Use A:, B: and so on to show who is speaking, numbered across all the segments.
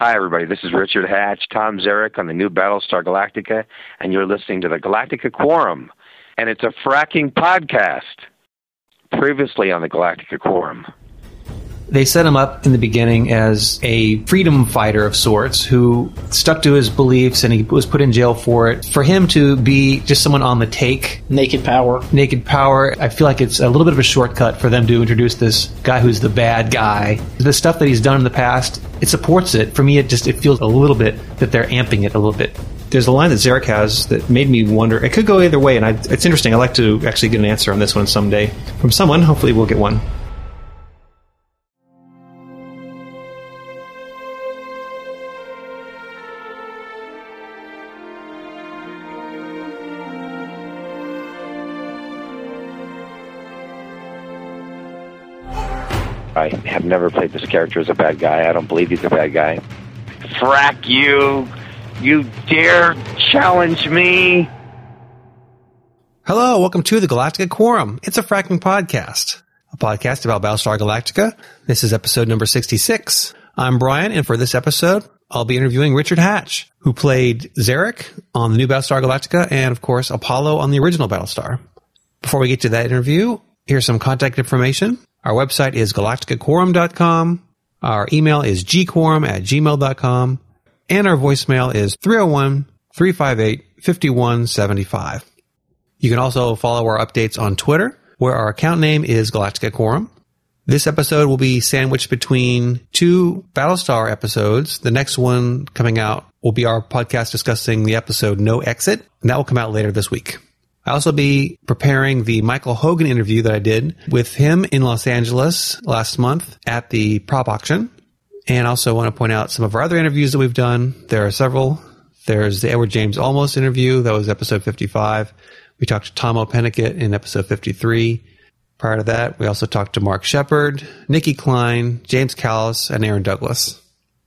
A: Hi, everybody. This is Richard Hatch, Tom Zarek on the new Battlestar Galactica, and you're listening to the Galactica Quorum. And it's a fracking podcast. Previously on the Galactica Quorum.
B: They set him up in the beginning as a freedom fighter of sorts who stuck to his beliefs and he was put in jail for it. For him to be just someone on the take,
C: Naked power.
B: naked power, I feel like it's a little bit of a shortcut for them to introduce this guy who's the bad guy. The stuff that he's done in the past, it supports it. For me, it just it feels a little bit that they're amping it a little bit.
D: There's a line that Zarek has that made me wonder. It could go either way, and I, it's interesting. I'd like to actually get an answer on this one someday from someone. Hopefully, we'll get one.
A: Never played this character as a bad guy. I don't believe he's a bad guy. Frack you! You dare challenge me!
B: Hello, welcome to the Galactica Quorum. It's a fracking podcast, a podcast about Battlestar Galactica. This is episode number 66. I'm Brian, and for this episode, I'll be interviewing Richard Hatch, who played Zarek on the new Battlestar Galactica and, of course, Apollo on the original Battlestar. Before we get to that interview, here's some contact information. Our website is galacticaquorum.com. Our email is gquorum at gmail.com. And our voicemail is 301 358 5175. You can also follow our updates on Twitter, where our account name is Galactica Quorum. This episode will be sandwiched between two Battlestar episodes. The next one coming out will be our podcast discussing the episode No Exit, and that will come out later this week. I'll also be preparing the Michael Hogan interview that I did with him in Los Angeles last month at the prop auction. And also want to point out some of our other interviews that we've done. There are several. There's the Edward James Olmos interview. That was episode 55. We talked to Tahmoh Penikett in episode 53. Prior to that, we also talked to Mark Sheppard, Nicki Clyne, James Callis, and Aaron Douglas.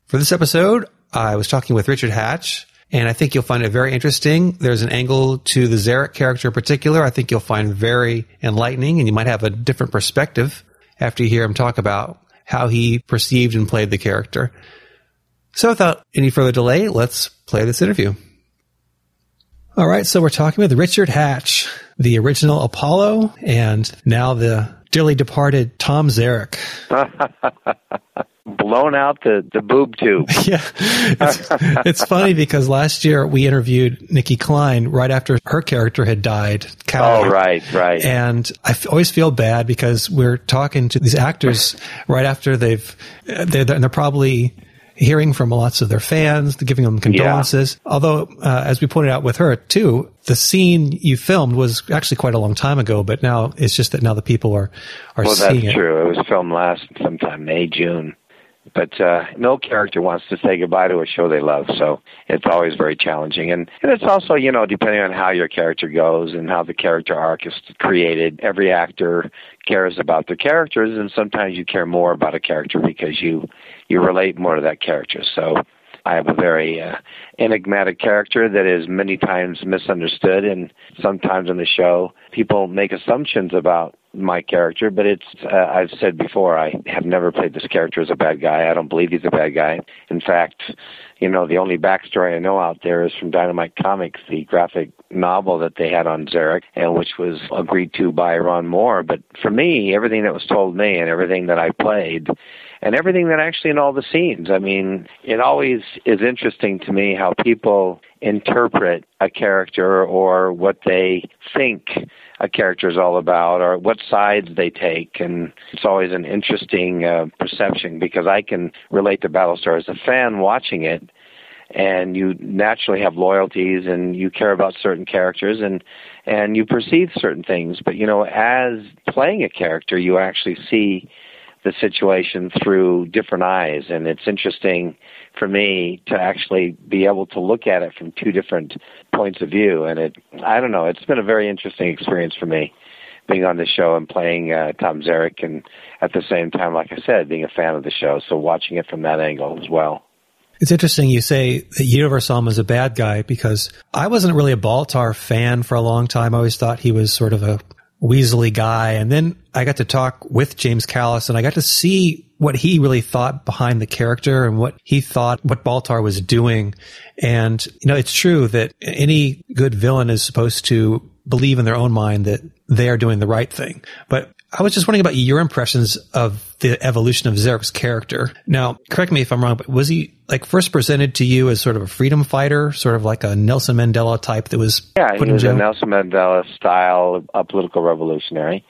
B: For this episode, I was talking with Richard Hatch, and I think you'll find it very interesting. There's an angle to the Zarek character in particular I think you'll find very enlightening, and you might have a different perspective after you hear him talk about how he perceived and played the character. So without any further delay, let's play this interview. All right, so we're talking with Richard Hatch, the original Apollo, and now the dearly departed Tom Zarek.
A: Blown out the, the boob tube.
B: Yeah, it's, it's funny because last year we interviewed Nicki Clyne right after her character had died. Callie.
A: Oh, right, right.
B: And I f- always feel bad because we're talking to these actors right after they've they're, they're probably hearing from lots of their fans, giving them condolences. Although, uh, as we pointed out with her too, the scene you filmed was actually quite a long time ago, but now it's just that now the people are are
A: well,
B: seeing
A: that's
B: it.
A: true. It was filmed last sometime May, June. But uh, no character wants to say goodbye to a show they love, so it's always very challenging. And, and it's also, you know, depending on how your character goes and how the character arc is created, every actor cares about their characters, and sometimes you care more about a character because you you relate more to that character. So I have a very uh, enigmatic character that is many times misunderstood, and sometimes in the show, people make assumptions about my character. But it's uh, I've said before, I have never played this character as a bad guy. I don't believe he's a bad guy. In fact, you know, the only backstory I know out there is from Dynamite Comics, the graphic novel that they had on Zarek, and which was agreed to by Ron Moore. But for me, everything that was told me and everything that I played and everything that actually in all the scenes. I mean, it always is interesting to me how people interpret a character or what they think a character is all about or what sides they take. And it's always an interesting uh, perception because I can relate to Battlestar as a fan watching it. And you naturally have loyalties, and you care about certain characters, and and you perceive certain things. But you know, as playing a character, you actually see the situation through different eyes. And it's interesting for me to actually be able to look at it from two different points of view. And it i don't know it's been a very interesting experience for me being on the show and playing uh, tom zarek and at the same time like i said being a fan of the show. So watching it from that angle as well.
B: It's interesting you say that you never saw him as a bad guy because I wasn't really a Baltar fan for a long time. I always thought he was sort of a weaselly guy. And then I got to talk with James Callis and I got to see what he really thought behind the character and what he thought what Baltar was doing. And, you know, it's true that any good villain is supposed to believe in their own mind that they are doing the right thing. But I was just wondering about your impressions of the evolution of Zarek's character. Now, correct me if I'm wrong, but was he like first presented to you as sort of a freedom fighter, sort of like a Nelson Mandela type that was
A: yeah,
B: put
A: he was
B: in jail?
A: a Nelson Mandela style, a political revolutionary.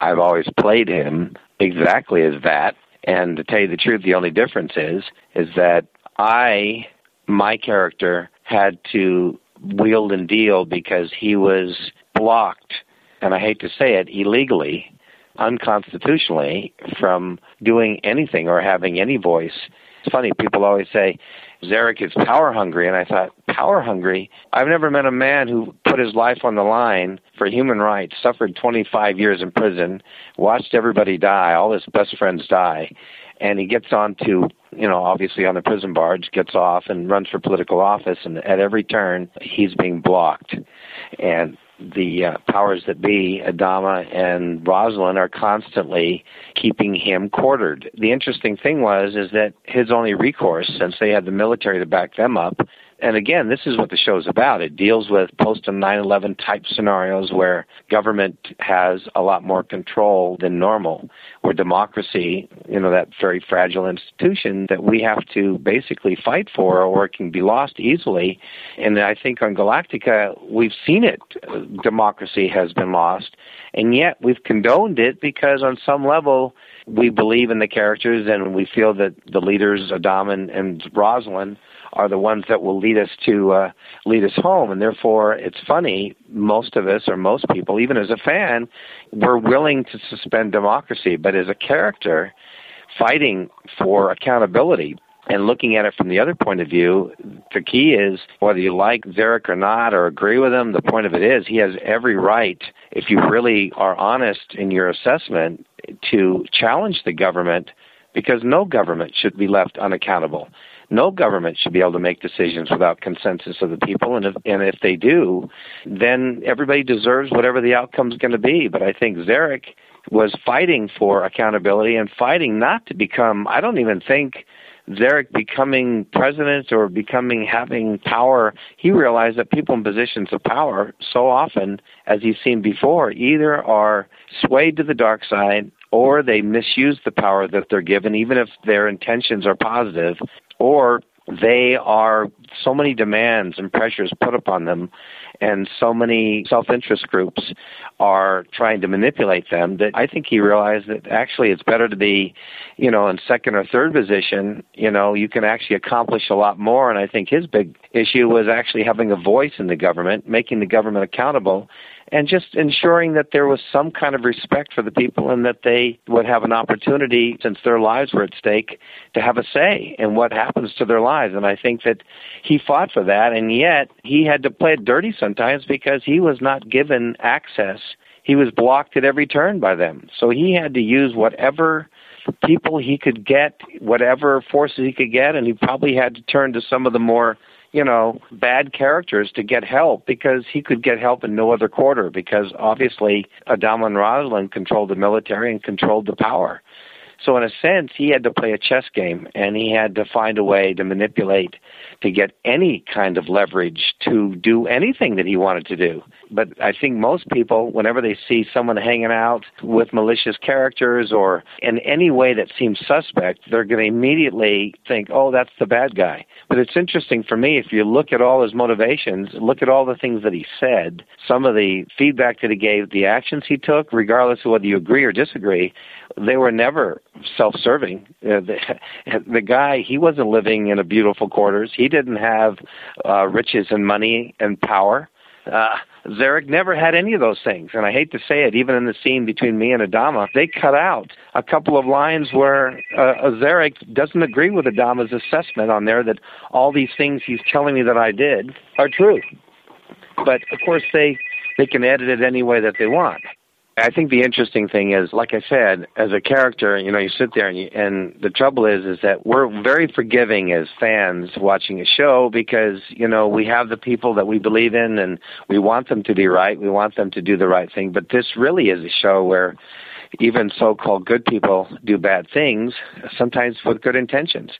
A: I've always played him exactly as that. And to tell you the truth, the only difference is is that I, my character, had to wield and deal because he was blocked, and I hate to say it, illegally unconstitutionally from doing anything or having any voice. It's funny, people always say, Zarek is power hungry, and I thought, power hungry? I've never met a man who put his life on the line for human rights, suffered 25 years in prison, watched everybody die, all his best friends die, and he gets on to, you know, obviously on the prison barge, gets off and runs for political office, and at every turn, he's being blocked. And the uh, powers that be, Adama and Roslin, are constantly keeping him quartered. The interesting thing was is that his only recourse, since they had the military to back them up, and again, this is what the show's about. It deals with post 9/11 type scenarios where government has a lot more control than normal, where democracy, you know, that very fragile institution that we have to basically fight for, or it can be lost easily. And I think on Galactica, we've seen it. Democracy has been lost, and yet we've condoned it because on some level we believe in the characters and we feel that the leaders, Adam and, and Roslin, are the ones that will lead us to uh, lead us home. And therefore, it's funny. Most of us, or most people, even as a fan, we're willing to suspend democracy, but as a character, fighting for accountability and looking at it from the other point of view, the key is whether you like Zarek or not or agree with him, the point of it is he has every right, if you really are honest in your assessment, to challenge the government because no government should be left unaccountable. No government should be able to make decisions without consensus of the people, and if, and if they do, then everybody deserves whatever the outcome is going to be. But I think Zarek was fighting for accountability and fighting not to become. I don't even think Zarek becoming president or becoming having power, he realized that people in positions of power so often, as he's seen before, either are swayed to the dark side or they misuse the power that they're given, even if their intentions are positive, or they are so many demands and pressures put upon them and so many self-interest groups are trying to manipulate them that I think he realized that actually it's better to be, you know, in second or third position, you know, you can actually accomplish a lot more. And I think his big issue was actually having a voice in the government, making the government accountable and just ensuring that there was some kind of respect for the people and that they would have an opportunity, since their lives were at stake, to have a say in what happens to their lives. And I think that he fought for that, and yet he had to play it dirty sometimes because he was not given access. He was blocked at every turn by them. So he had to use whatever people he could get, whatever forces he could get, and he probably had to turn to some of the more you know, bad characters to get help because he could get help in no other quarter because obviously Adam and Roslin controlled the military and controlled the power. So in a sense, he had to play a chess game and he had to find a way to manipulate to get any kind of leverage to do anything that he wanted to do. But I think most people, whenever they see someone hanging out with malicious characters or in any way that seems suspect, they're going to immediately think, oh, that's the bad guy. But it's interesting for me, if you look at all his motivations, look at all the things that he said, some of the feedback that he gave, the actions he took, regardless of whether you agree or disagree, they were never self-serving. Uh, the, the guy, he wasn't living in a beautiful quarters. He didn't have uh, riches and money and power. Uh, Zarek never had any of those things, and I hate to say it. Even in the scene between me and Adama, they cut out a couple of lines where uh, Zarek doesn't agree with Adama's assessment on there that all these things he's telling me that I did are true. But of course, they they can edit it any way that they want. I think the interesting thing is, like I said, as a character, you know, you sit there and you, and the trouble is, is that we're very forgiving as fans watching a show because, you know, we have the people that we believe in and we want them to be right. We want them to do the right thing. But this really is a show where even so-called good people do bad things, sometimes with good intentions.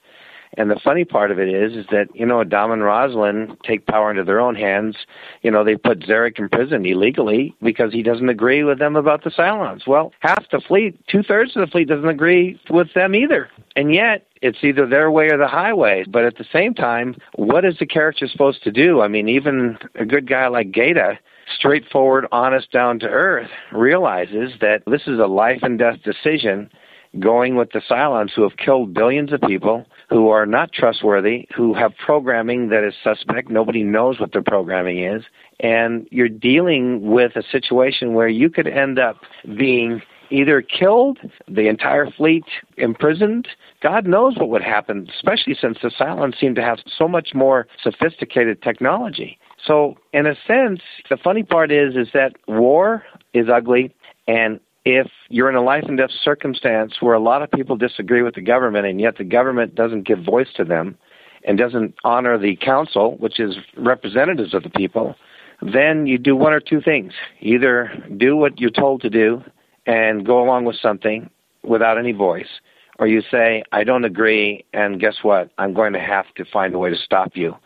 A: And the funny part of it is, is that you know Adama and Roslin take power into their own hands. You know they put Zarek in prison illegally because he doesn't agree with them about the Cylons. Well, half the fleet, two thirds of the fleet, doesn't agree with them either. And yet it's either their way or the highway. But at the same time, what is the character supposed to do? I mean, even a good guy like Gaeta straightforward, honest, down to earth, realizes that this is a life and death decision going with the Cylons who have killed billions of people, who are not trustworthy, who have programming that is suspect. Nobody knows what their programming is. And you're dealing with a situation where you could end up being either killed, the entire fleet imprisoned. God knows what would happen, especially since the Cylons seem to have so much more sophisticated technology. So, in a sense, the funny part is is that war is ugly, and if you're in a life and death circumstance where a lot of people disagree with the government and yet the government doesn't give voice to them and doesn't honor the council, which is representatives of the people, then you do one or two things. Either do what you're told to do and go along with something without any voice, or you say, I don't agree, and guess what? I'm going to have to find a way to stop you.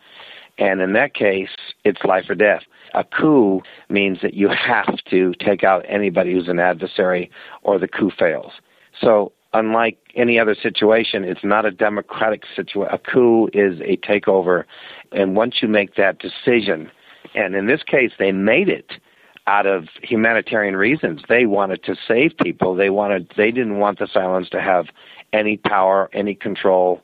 A: And in that case, it's life or death. A coup means that you have to take out anybody who's an adversary or the coup fails. So, unlike any other situation, it's not a democratic situation. A coup is a takeover. And once you make that decision, and in this case, they made it out of humanitarian reasons. They wanted to save people. They wanted they didn't want the Cylons to have any power, any control,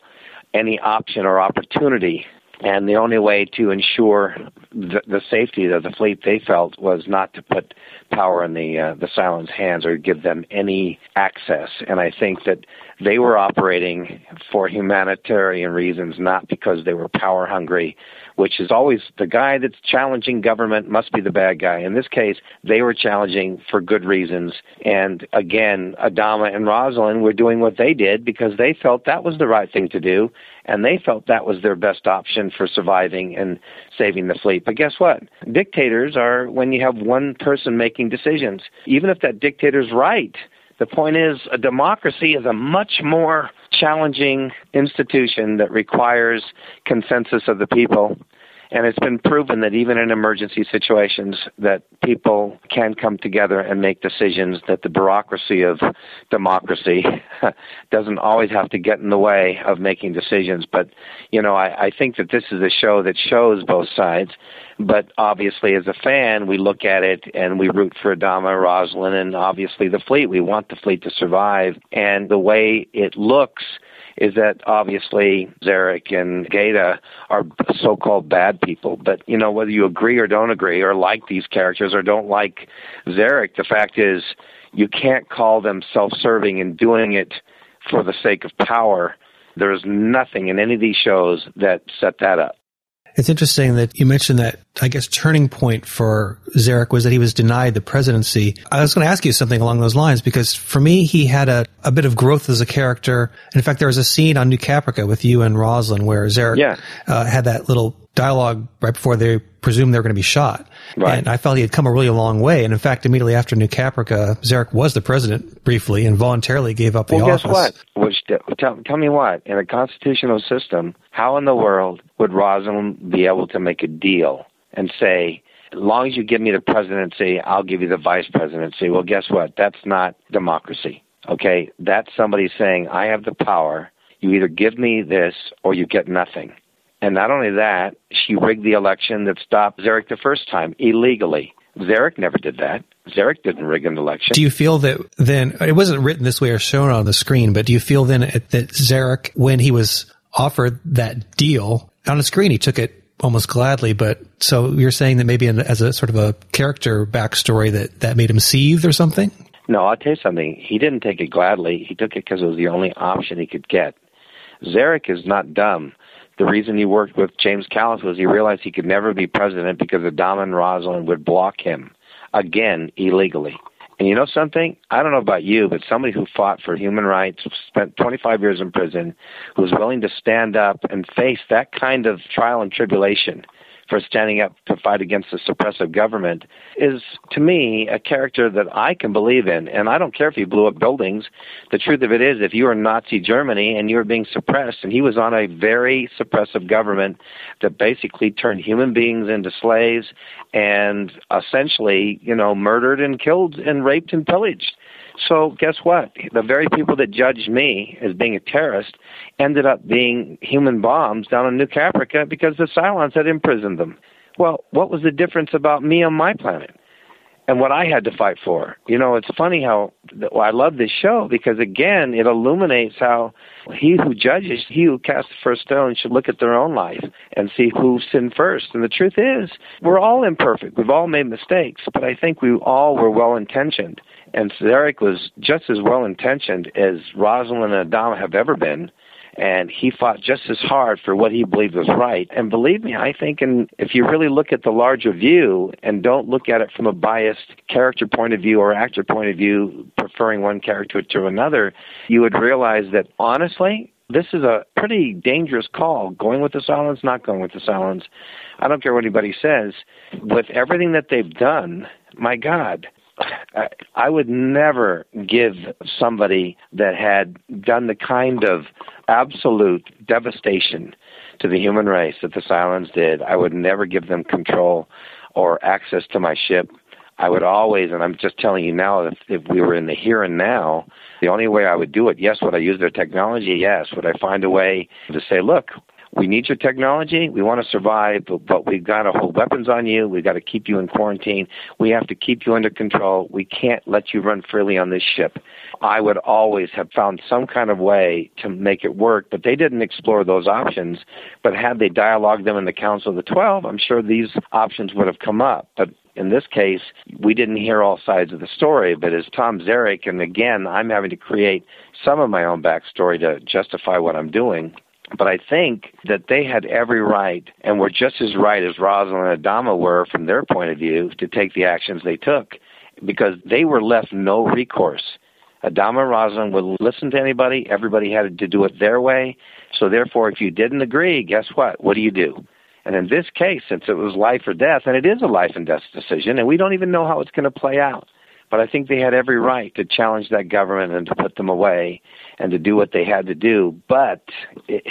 A: any option or opportunity and the only way to ensure the, the safety of the fleet they felt was not to put power in the uh, the Cylons' hands or give them any access. And I think that they were operating for humanitarian reasons, not because they were power hungry, which is always the guy that's challenging government must be the bad guy. In this case, they were challenging for good reasons. And again, Adama and Roslin were doing what they did because they felt that was the right thing to do and they felt that was their best option for surviving and saving the fleet. But guess what? Dictators are when you have one person making decisions. Even if that dictator's right, the point is a democracy is a much more challenging institution that requires consensus of the people and it's been proven that even in emergency situations that people can come together and make decisions that the bureaucracy of democracy doesn't always have to get in the way of making decisions. But, you know, I, I think that this is a show that shows both sides. But obviously, as a fan, we look at it and we root for Adama, Roslin, and obviously the fleet. We want the fleet to survive. And the way it looks is that obviously Zarek and Gaeta are so-called bad people. But you know whether you agree or don't agree, or like these characters or don't like Zarek, the fact is you can't call them self-serving and doing it for the sake of power. There's nothing in any of these shows that set that up.
B: It's interesting that you mentioned that, I guess, turning point for Zarek was that he was denied the presidency. I was going to ask you something along those lines because for me, he had a, a bit of growth as a character. In fact, there was a scene on New Caprica with you and Roslin where Zarek
A: yeah.
B: uh, had that little dialogue right before they presumed they were going to be shot.
A: Right.
B: And I felt he had come a really long way. And in fact, immediately after New Caprica, Zarek was the president briefly and voluntarily gave up the
A: well,
B: office.
A: guess what? Which tell, tell me what? In a constitutional system, how in the world would Roslin be able to make a deal and say, as long as you give me the presidency, I'll give you the vice presidency? Well, guess what? That's not democracy. Okay? That's somebody saying, I have the power. You either give me this or you get nothing. And not only that, she rigged the election that stopped Zarek the first time illegally. Zarek never did that. Zarek didn't rig an election.
B: Do you feel that then, it wasn't written this way or shown on the screen, but do you feel then that Zarek, when he was offered that deal on the screen, he took it almost gladly, but so you're saying that maybe as a sort of a character backstory that that made him seethe or something?
A: No, I'll tell you something. He didn't take it gladly. He took it because it was the only option he could get. Zarek is not dumb the reason he worked with James Callis was he realized he could never be president because Adama and Roslin would block him again illegally. And you know something? I don't know about you, but somebody who fought for human rights, spent 25 years in prison, who was willing to stand up and face that kind of trial and tribulation for standing up to fight against a suppressive government is, to me, a character that I can believe in. And I don't care if he blew up buildings. The truth of it is, if you were Nazi Germany and you were being suppressed, and he was on a very suppressive government that basically turned human beings into slaves and essentially, you know, murdered and killed and raped and pillaged. So guess what? The very people that judged me as being a terrorist ended up being human bombs down in New Caprica because the Cylons had imprisoned them. Well, what was the difference about me on my planet? And what I had to fight for. You know, it's funny how well, I love this show because again, it illuminates how he who judges, he who casts the first stone, should look at their own life and see who sinned first. And the truth is, we're all imperfect. We've all made mistakes, but I think we all were well intentioned. And Zarek was just as well intentioned as Rosalind and Adama have ever been. And he fought just as hard for what he believed was right. And believe me, I think and if you really look at the larger view and don't look at it from a biased character point of view or actor point of view, preferring one character to another, you would realize that honestly, this is a pretty dangerous call going with the Cylons, not going with the Cylons. I don't care what anybody says. With everything that they've done, my God, I would never give somebody that had done the kind of absolute devastation to the human race that the Cylons did, I would never give them control or access to my ship. I would always, and I'm just telling you now, if, if we were in the here and now, the only way I would do it, yes, would I use their technology? Yes. Would I find a way to say, look, we need your technology. We want to survive, but, but we've got to hold weapons on you. We've got to keep you in quarantine. We have to keep you under control. We can't let you run freely on this ship. I would always have found some kind of way to make it work, but they didn't explore those options. But had they dialogued them in the Council of the Twelve, I'm sure these options would have come up. But in this case, we didn't hear all sides of the story, but as Tom Zarek, and again, I'm having to create some of my own backstory to justify what I'm doing. But I think that they had every right and were just as right as Rosalind and Adama were from their point of view to take the actions they took because they were left no recourse. Adama and Rosalind would listen to anybody. Everybody had to do it their way. So therefore, if you didn't agree, guess what? What do you do? And in this case, since it was life or death, and it is a life and death decision, and we don't even know how it's going to play out. But I think they had every right to challenge that government and to put them away and to do what they had to do. But it,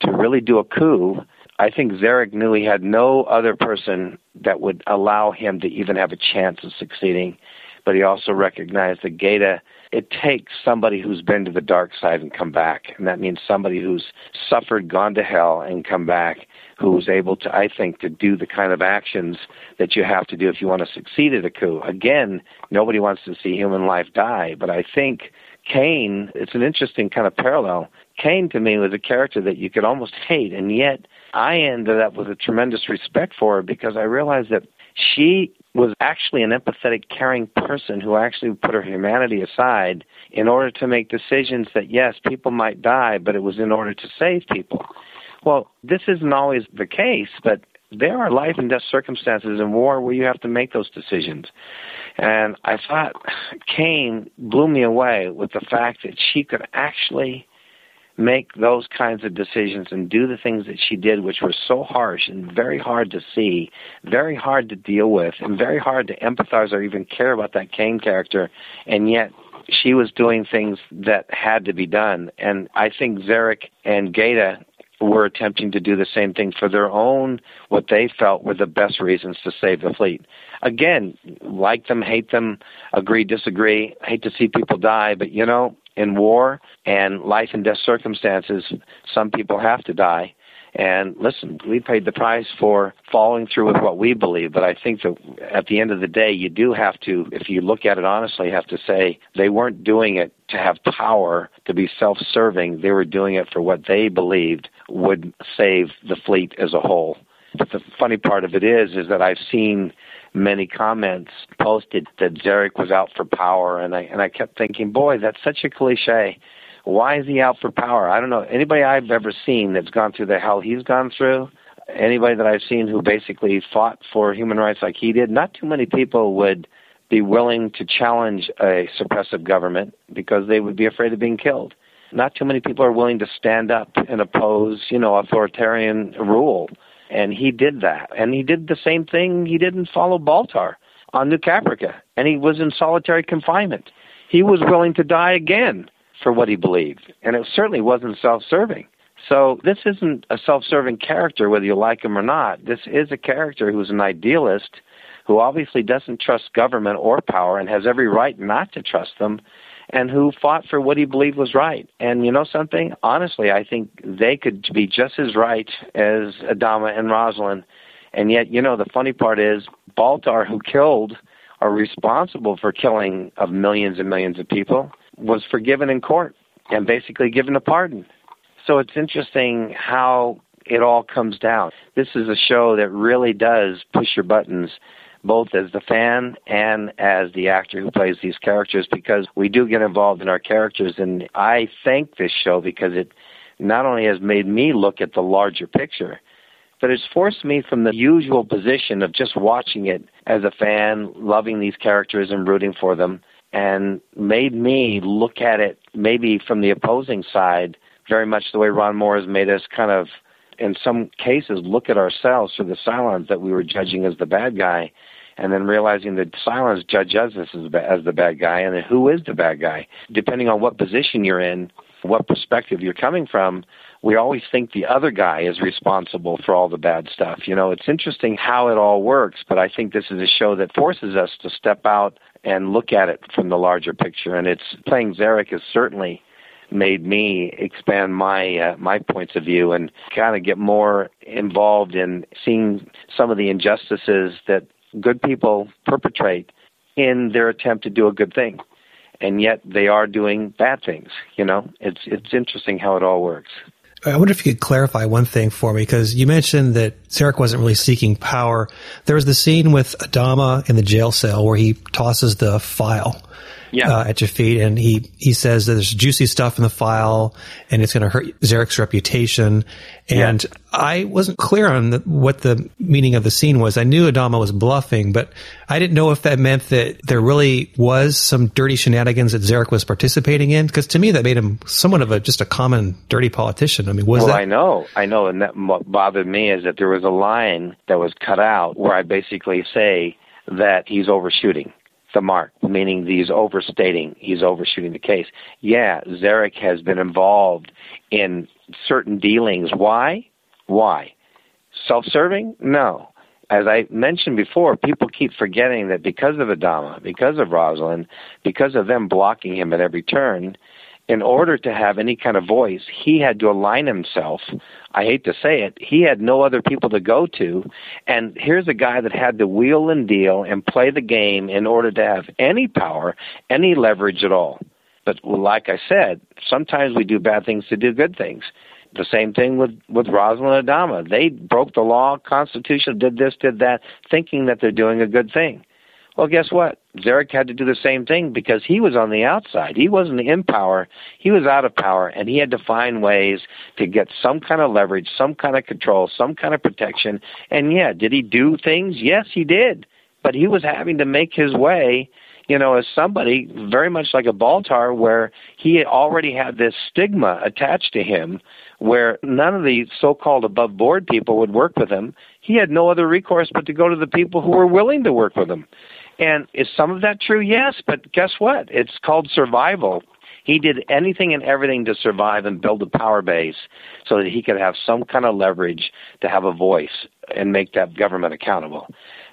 A: to really do a coup, I think Zarek knew he had no other person that would allow him to even have a chance of succeeding. But he also recognized that Gaeta, it takes somebody who's been to the dark side and come back. And that means somebody who's suffered, gone to hell, and come back who's able to, I think, to do the kind of actions that you have to do if you want to succeed at a coup. Again, nobody wants to see human life die, but I think Cain, it's an interesting kind of parallel. Cain to me was a character that you could almost hate, and yet I ended up with a tremendous respect for her because I realized that she was actually an empathetic, caring person who actually put her humanity aside in order to make decisions that, yes, people might die, but it was in order to save people. Well, this isn't always the case, but there are life and death circumstances in war where you have to make those decisions. And I thought Cain blew me away with the fact that she could actually make those kinds of decisions and do the things that she did, which were so harsh and very hard to see, very hard to deal with, and very hard to empathize or even care about that Cain character. And yet she was doing things that had to be done. And I think Zarek and Gaeta were attempting to do the same thing for their own, what they felt were the best reasons to save the fleet. Again, like them, hate them, agree, disagree, hate to see people die, but you know, in war and life and death circumstances, some people have to die. And listen, we paid the price for following through with what we believe. But I think that at the end of the day, you do have to, if you look at it honestly, have to say they weren't doing it to have power, to be self serving. They were doing it for what they believed would save the fleet as a whole. But the funny part of it is, is that I've seen many comments posted that Zarek was out for power, and I and I kept thinking, boy, that's such a cliche. Why is he out for power? I don't know. Anybody I've ever seen that's gone through the hell he's gone through, anybody that I've seen who basically fought for human rights like he did, not too many people would be willing to challenge a suppressive government because they would be afraid of being killed. Not too many people are willing to stand up and oppose, you know, authoritarian rule. And he did that. And he did the same thing he didn't follow Baltar on New Caprica. And he was in solitary confinement. He was willing to die again for what he believed. And it certainly wasn't self serving. So this isn't a self serving character, whether you like him or not. This is a character who's an idealist who obviously doesn't trust government or power and has every right not to trust them and who fought for what he believed was right. And you know something? Honestly, I think they could be just as right as Adama and Rosalind. And yet, you know, the funny part is Baltar, who killed are responsible for killing of millions and millions of people, was forgiven in court and basically given a pardon. So it's interesting how it all comes down. This is a show that really does push your buttons both as the fan and as the actor who plays these characters because we do get involved in our characters and I thank this show because it not only has made me look at the larger picture but it's forced me from the usual position of just watching it as a fan, loving these characters and rooting for them, and made me look at it maybe from the opposing side, very much the way Ron Moore has made us kind of, in some cases, look at ourselves through the Cylons that we were judging as the bad guy and then realizing that Cylons judge us as, as the bad guy, and then who is the bad guy? Depending on what position you're in, what perspective you're coming from, we always think the other guy is responsible for all the bad stuff. You know, it's interesting how it all works, but I think this is a show that forces us to step out and look at it from the larger picture. And it's playing Zarek has certainly made me expand my uh, my points of view and kind of get more involved in seeing some of the injustices that good people perpetrate in their attempt to do a good thing. And yet they are doing bad things, you know? It's it's interesting how it all works.
B: I wonder if you could clarify one thing for me, because you mentioned that Zarek wasn't really seeking power. There was the scene with Adama in the jail cell where he tosses the file yeah. uh, at your feet, and he he says that there's juicy stuff in the file, and it's going to hurt Zarek's reputation. And yeah. I wasn't clear on the, what the meaning of the scene was. I knew Adama was bluffing, but I didn't know if that meant that there really was some dirty shenanigans that Zarek was participating in. Because to me, that made him somewhat of a just a common dirty politician. I mean, was
A: well,
B: that?
A: I know, I know, and that what bothered me is that there was a line that was cut out where I basically say that he's overshooting the mark, meaning he's overstating, he's overshooting the case. Yeah, Zarek has been involved in certain dealings. Why? Why? Self serving? No. As I mentioned before, people keep forgetting that because of Adama, because of Rosalind, because of them blocking him at every turn, in order to have any kind of voice, he had to align himself. I hate to say it, he had no other people to go to. And here's a guy that had to wheel and deal and play the game in order to have any power, any leverage at all. But like I said, sometimes we do bad things to do good things. The same thing with with Rosalind Adama. They broke the law, Constitution, did this, did that, thinking that they're doing a good thing. Well, guess what? Zarek had to do the same thing because he was on the outside. He wasn't in power. He was out of power, and he had to find ways to get some kind of leverage, some kind of control, some kind of protection. And yeah, did he do things? Yes, he did. But he was having to make his way, you know, as somebody very much like a Baltar, where he already had this stigma attached to him, where none of the so-called above board people would work with him. He had no other recourse but to go to the people who were willing to work with him. And is some of that true? Yes, but guess what? It's called survival. He did anything and everything to survive and build a power base so that he could have some kind of leverage to have a voice and make that government accountable.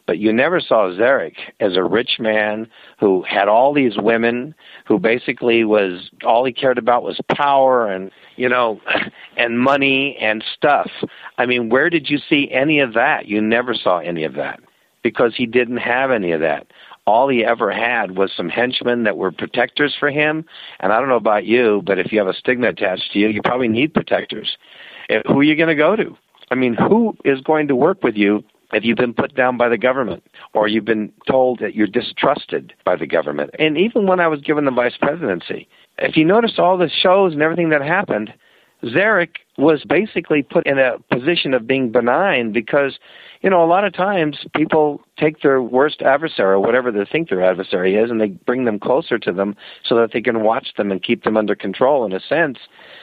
A: But you never saw Zarek as a rich man who had all these women, who basically was all he cared about was power and you know and money and stuff. I mean, where did you see any of that? You never saw any of that because he didn't have any of that. All he ever had was some henchmen that were protectors for him. And I don't know about you, but if you have a stigma attached to you, you probably need protectors. Eh, who are you going to go to? I mean, who is going to work with you if you've been put down by the government or you've been told that you're distrusted by the government? And even when I was given the vice presidency, if you notice all the shows and everything that happened, Zarek was basically put in a position of being benign because, you know, a lot of times people take their worst adversary or whatever they think their adversary is and they bring them closer to them so that they can watch them and keep them under control in a sense.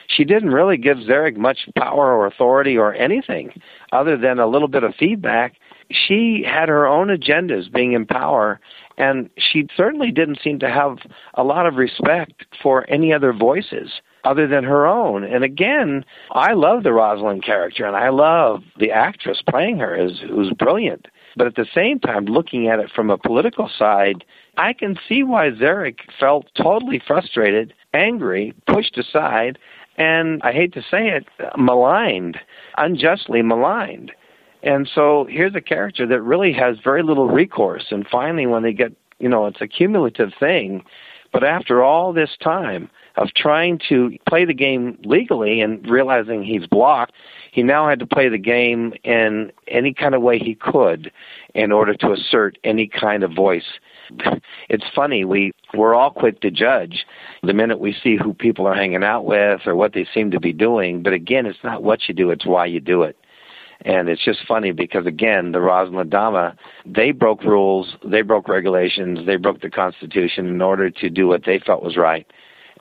A: She didn't really give Zarek much power or authority or anything other than a little bit of feedback. She had her own agendas being in power and she certainly didn't seem to have a lot of respect for any other voices other than her own. And again, I love the Rosalind character, and I love the actress playing her, who's, who's brilliant. But at the same time, looking at it from a political side, I can see why Zarek felt totally frustrated, angry, pushed aside, and I hate to say it, maligned, unjustly maligned. And so here's a character that really has very little recourse. And finally, when they get, you know, it's a cumulative thing. But after all this time, of trying to play the game legally and realizing he's blocked, he now had to play the game in any kind of way he could in order to assert any kind of voice. It's funny, we we're all quick to judge the minute we see who people are hanging out with or what they seem to be doing, but again, it's not what you do, it's why you do it. And it's just funny because again, the Rosalind Dama, they broke rules, they broke regulations, they broke the Constitution in order to do what they felt was right.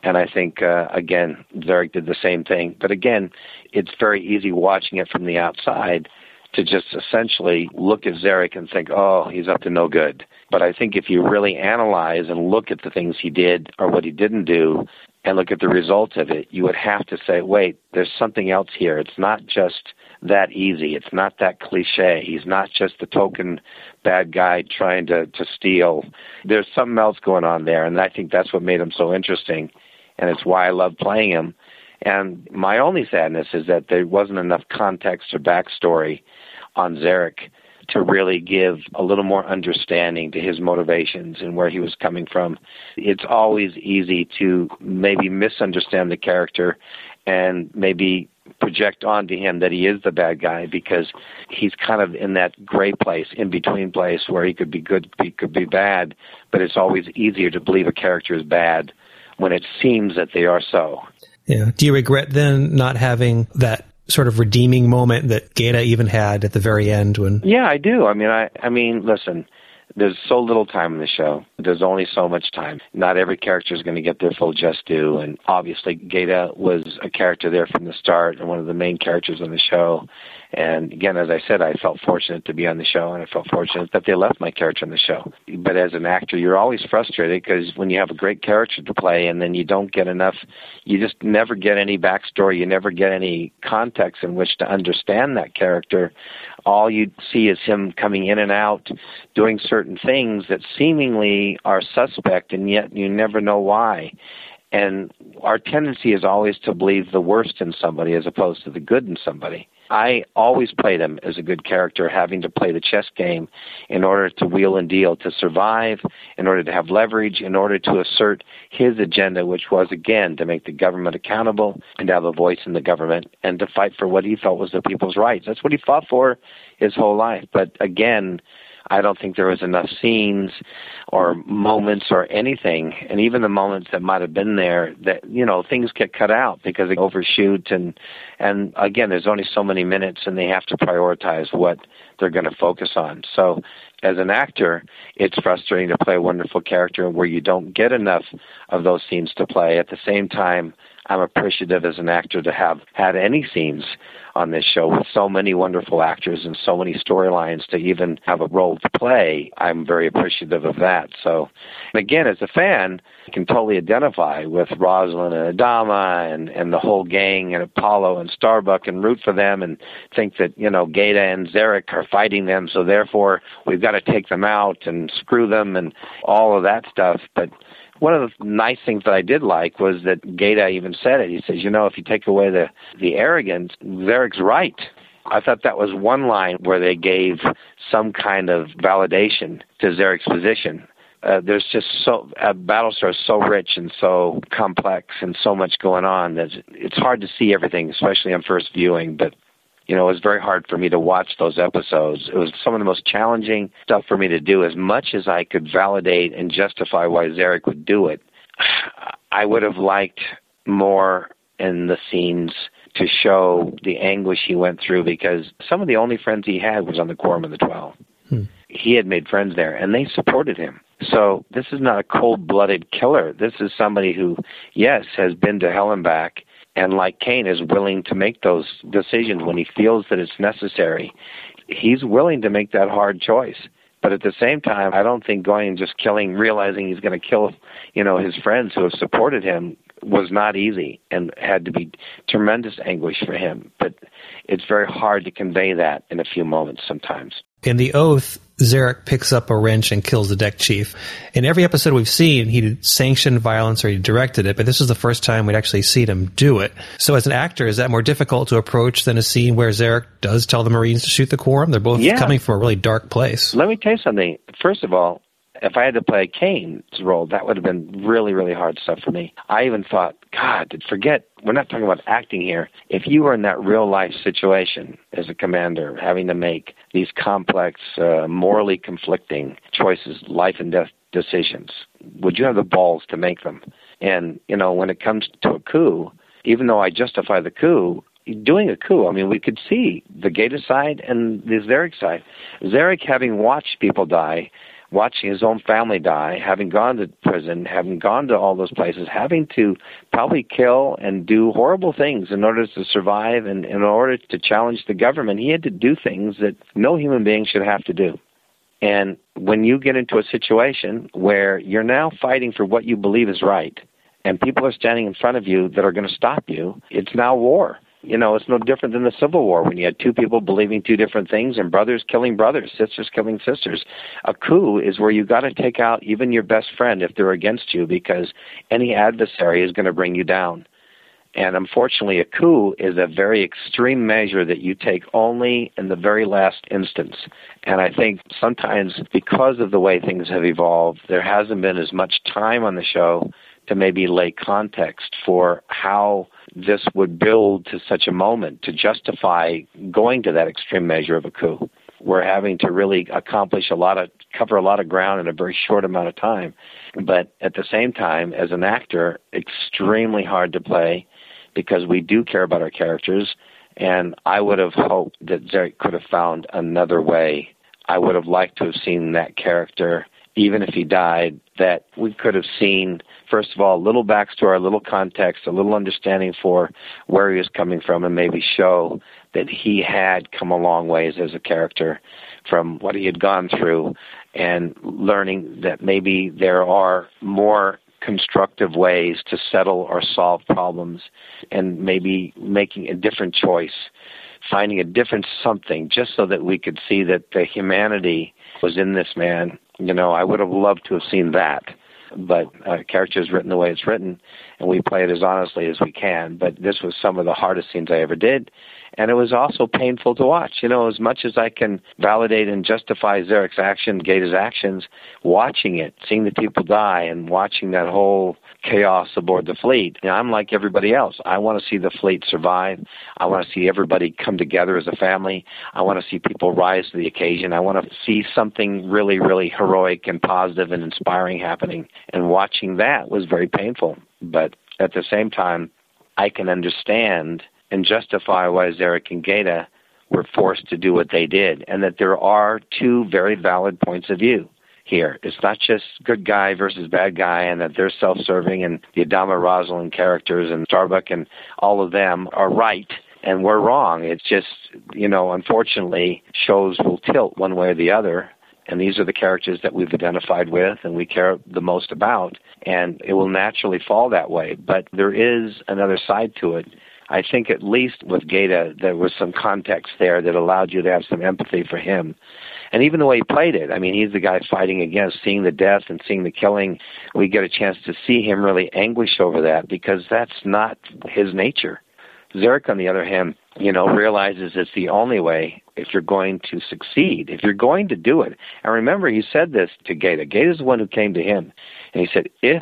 A: And I think, uh, again, Zarek did the same thing. But again, it's very easy watching it from the outside to just essentially look at Zarek and think, oh, he's up to no good. But I think if you really analyze and look at the things he did or what he didn't do and look at the results of it, you would have to say, wait, there's something else here. It's not just that easy. It's not that cliche. He's not just the token bad guy trying to, to steal. There's something else going on there, and I think that's what made him so interesting and it's why I love playing him. And my only sadness is that there wasn't enough context or backstory on Zarek to really give a little more understanding to his motivations and where he was coming from. It's always easy to maybe misunderstand the character and maybe project onto him that he is the bad guy because he's kind of in that gray place, in between place where he could be good, he could be bad, but it's always easier to believe a character is bad when it seems that they are so.
B: Yeah. Do you regret then not having that sort of redeeming moment that Gaeta even had at the very end when?
A: Yeah, I do. I mean, I I mean, listen, there's so little time in the show. There's only so much time. Not every character is going to get their full just due. And obviously, Gaeta was a character there from the start and one of the main characters on the show. And again, as I said, I felt fortunate to be on the show, and I felt fortunate that they left my character on the show. But as an actor, you're always frustrated because when you have a great character to play and then you don't get enough, you just never get any backstory, you never get any context in which to understand that character. All you see is him coming in and out, doing certain things that seemingly are suspect, and yet you never know why. And our tendency is always to believe the worst in somebody as opposed to the good in somebody. I always played him as a good character, having to play the chess game in order to wheel and deal, to survive, in order to have leverage, in order to assert his agenda, which was, again, to make the government accountable and to have a voice in the government and to fight for what he felt was the people's rights. That's what he fought for his whole life. But again, I don't think there was enough scenes or moments or anything, and even the moments that might have been there, that you know things get cut out because they overshoot, and and again, there's only so many minutes, and they have to prioritize what they're going to focus on. So, as an actor, it's frustrating to play a wonderful character where you don't get enough of those scenes to play. At the same time, I'm appreciative as an actor to have had any scenes on this show with so many wonderful actors and so many storylines to even have a role to play. I'm very appreciative of that. So, again, as a fan, I can totally identify with Rosalind and Adama and, and the whole gang and Apollo and Starbuck and root for them and think that, you know, Gaeta and Zarek are fighting them, so therefore we've got to take them out and screw them and all of that stuff. But one of the nice things that I did like was that Gaeta even said it. He says, you know, if you take away the the arrogance, Zarek's right. I thought that was one line where they gave some kind of validation to Zarek's position. Uh, there's just so uh, Battlestar is so rich and so complex and so much going on that it's hard to see everything, especially on first viewing. But you know, it was very hard for me to watch those episodes. It was some of the most challenging stuff for me to do. As much as I could validate and justify why Zarek would do it, I would have liked more in the scenes to show the anguish he went through because some of the only friends he had was on the Quorum of the Twelve. Hmm. He had made friends there, and they supported him. So this is not a cold-blooded killer. This is somebody who, yes, has been to hell and back, and like Cain, is willing to make those decisions when he feels that it's necessary. He's willing to make that hard choice. But at the same time, I don't think going and just killing, realizing he's going to kill, you know, his friends who have supported him was not easy and had to be tremendous anguish for him. But it's very hard to convey that in a few moments sometimes.
B: In the oath, Zarek picks up a wrench and kills the deck chief. In every episode we've seen, he sanctioned violence or he directed it, but this is the first time we'd actually seen him do it. So as an actor, is that more difficult to approach than a scene where Zarek does tell the Marines to shoot the quorum? They're both yeah. coming from a really dark place.
A: Let me tell you something. First of all, if I had to play Cain's role, that would have been really, really hard stuff for me. I even thought, God, forget, we're not talking about acting here. If you were in that real life situation as a commander, having to make these complex, uh, morally conflicting choices, life and death decisions, would you have the balls to make them? And, you know, when it comes to a coup, even though I justify the coup, doing a coup. I mean, we could see the Gaeta side and the Zarek side. Zarek, having watched people die, watching his own family die, having gone to prison, having gone to all those places, having to probably kill and do horrible things in order to survive and in order to challenge the government, he had to do things that no human being should have to do. And when you get into a situation where you're now fighting for what you believe is right, and people are standing in front of you that are going to stop you, it's now war you know, it's no different than the Civil War when you had two people believing two different things and brothers killing brothers, sisters killing sisters. A coup is where you got to take out even your best friend if they're against you because any adversary is going to bring you down. And unfortunately, a coup is a very extreme measure that you take only in the very last instance. And I think sometimes because of the way things have evolved, there hasn't been as much time on the show to maybe lay context for how this would build to such a moment to justify going to that extreme measure of a coup. We're having to really accomplish a lot of, cover a lot of ground in a very short amount of time. But at the same time, as an actor, extremely hard to play because we do care about our characters. And I would have hoped that Zarek could have found another way. I would have liked to have seen that character, even if he died, that we could have seen first of all, a little backstory, a little context, a little understanding for where he was coming from, and maybe show that he had come a long ways as a character from what he had gone through, and learning that maybe there are more constructive ways to settle or solve problems, and maybe making a different choice finding a different something just so that we could see that the humanity was in this man. You know, I would have loved to have seen that but uh, character is written the way it's written, and we play it as honestly as we can. But this was some of the hardest scenes I ever did, and it was also painful to watch. You know, as much as I can validate and justify Zarek's action, Gaeta's actions, watching it, seeing the people die, and watching that whole chaos aboard the fleet, you know, I'm like everybody else. I want to see the fleet survive. I want to see everybody come together as a family. I want to see people rise to the occasion. I want to see something really, really heroic and positive and inspiring happening. And watching that was very painful. But at the same time, I can understand and justify why Zarek and Gaeta were forced to do what they did, and that there are two very valid points of view here. It's not just good guy versus bad guy, and that they're self-serving, and the Adama Roslin characters and Starbuck and all of them are right, and we're wrong. It's just, you know, unfortunately, shows will tilt one way or the other, and these are the characters that we've identified with and we care the most about, and it will naturally fall that way. But there is another side to it I think at least with Gaeta, there was some context there that allowed you to have some empathy for him. And even the way he played it, I mean, he's the guy fighting against seeing the death and seeing the killing. We get a chance to see him really anguish over that because that's not his nature. Zarek, on the other hand, you know, realizes it's the only way if you're going to succeed, if you're going to do it. And remember, he said this to Gaeta. Gaeta's the one who came to him, and he said, if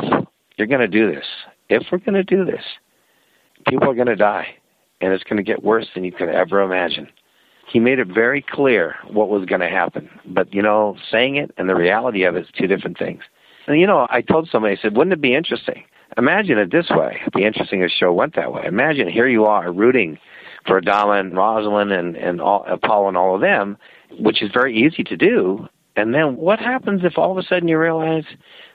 A: you're going to do this, if we're going to do this, people are going to die, and it's going to get worse than you could ever imagine. He made it very clear what was going to happen, but you know, saying it and the reality of it is two different things. And you know, I told somebody, I said, wouldn't it be interesting? Imagine it this way. It'd be interesting if the show went that way. Imagine here you are rooting for Adama and Roslin and, and all, Apollo and all of them, which is very easy to do. And then what happens if all of a sudden you realize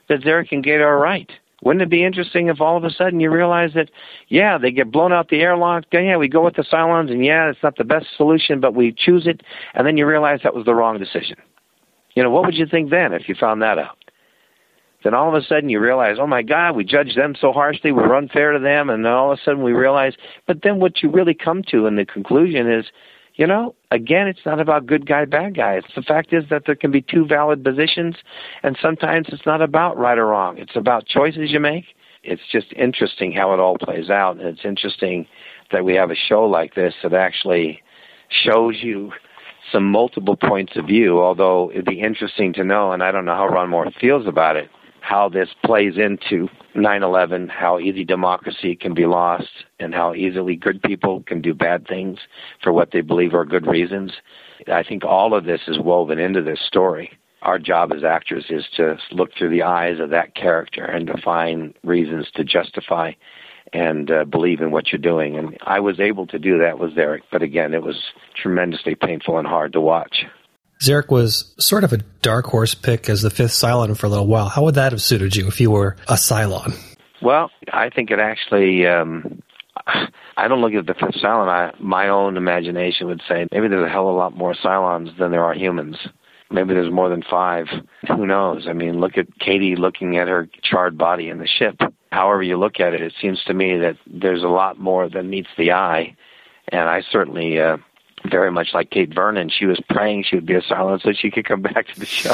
A: that Zarek and Gaeta are right? Wouldn't it be interesting if all of a sudden you realize that, yeah, they get blown out the airlock, yeah, we go with the Cylons, and yeah, it's not the best solution, but we choose it, and then you realize that was the wrong decision. You know, what would you think then if you found that out? Then all of a sudden you realize, oh my God, we judged them so harshly, we were unfair to them, and then all of a sudden we realize, but then what you really come to in the conclusion is, you know, again, it's not about good guy, bad guy. It's the fact is that there can be two valid positions, and sometimes it's not about right or wrong. It's about choices you make. It's just interesting how it all plays out, and it's interesting that we have a show like this that actually shows you some multiple points of view. Although it'd be interesting to know, and I don't know how Ron Moore feels about it, how this plays into 9/11, how easy democracy can be lost, and how easily good people can do bad things for what they believe are good reasons. I think all of this is woven into this story. Our job as actors is to look through the eyes of that character and to find reasons to justify and uh, believe in what you're doing. And I was able to do that with Zarek, but again, it was tremendously painful and hard to watch.
B: Zarek was sort of a dark horse pick as the fifth Cylon for a little while. How would that have suited you if you were a Cylon?
A: Well, I think it actually. Um, I don't look at the fifth Cylon. I, my own imagination would say maybe there's a hell of a lot more Cylons than there are humans. Maybe there's more than five. Who knows? I mean, look at Katie looking at her charred body in the ship. However you look at it, it seems to me that there's a lot more than meets the eye. And I certainly uh, very much like Kate Vernon, she was praying she would be a Cylon so she could come back to the show.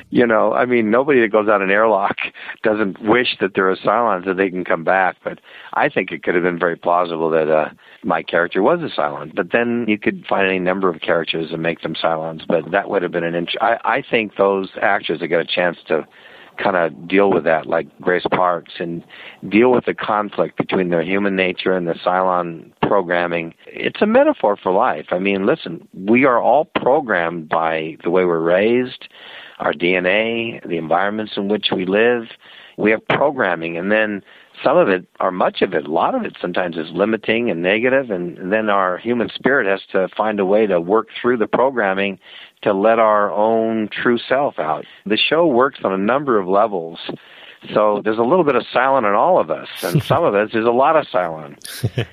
A: you know, I mean, nobody that goes out an airlock doesn't wish that they're a Cylon so they can come back. But I think it could have been very plausible that uh, my character was a Cylon. But then you could find any number of characters and make them Cylons. But that would have been an. Int- I, I think those actors that got a chance to kind of deal with that, like Grace Parks, and deal with the conflict between their human nature and the Cylon programming. It's a metaphor for life. I mean, listen, we are all programmed by the way we're raised, our DNA, the environments in which we live. We have programming, and then some of it, or much of it, a lot of it sometimes is limiting and negative, and, and then our human spirit has to find a way to work through the programming to let our own true self out. The show works on a number of levels. So there's a little bit of Cylon in all of us, and some of us there's a lot of Cylon.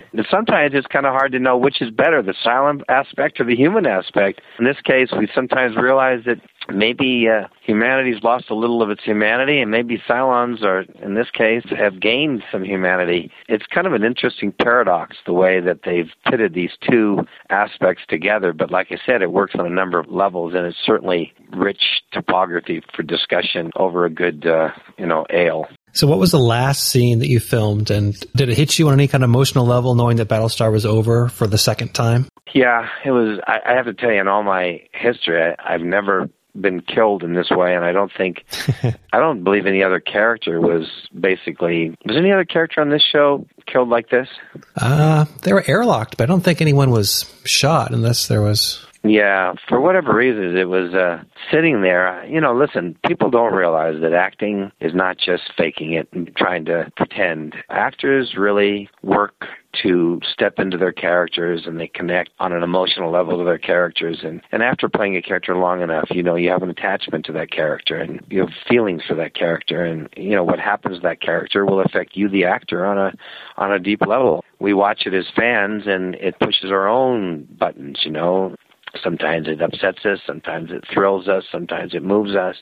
A: and sometimes it's kind of hard to know which is better, the Cylon aspect or the human aspect. In this case, we sometimes realize that maybe uh, humanity's lost a little of its humanity, and maybe Cylons are, in this case, have gained some humanity. It's kind of an interesting paradox the way that they've pitted these two aspects together. But like I said, it works on a number of levels, and it's certainly rich topography for discussion over a good, uh, you know, ale.
B: So, what was the last scene that you filmed, and did it hit you on any kind of emotional level, knowing that Battlestar was over for the second time?
A: Yeah, it was. I, I have to tell you, in all my history, I, I've never been killed in this way, and I don't think, I don't believe any other character was basically. Was any other character on this show killed like this?
B: Uh, they were airlocked, but I don't think anyone was shot unless there was.
A: Yeah, for whatever reasons, it was uh, sitting there. You know, listen, people don't realize that acting is not just faking it and trying to pretend. Actors really work to step into their characters and they connect on an emotional level to their characters and and after playing a character long enough you know you have an attachment to that character and you have feelings for that character and you know what happens to that character will affect you the actor on a on a deep level we watch it as fans and it pushes our own buttons you know sometimes it upsets us sometimes it thrills us sometimes it moves us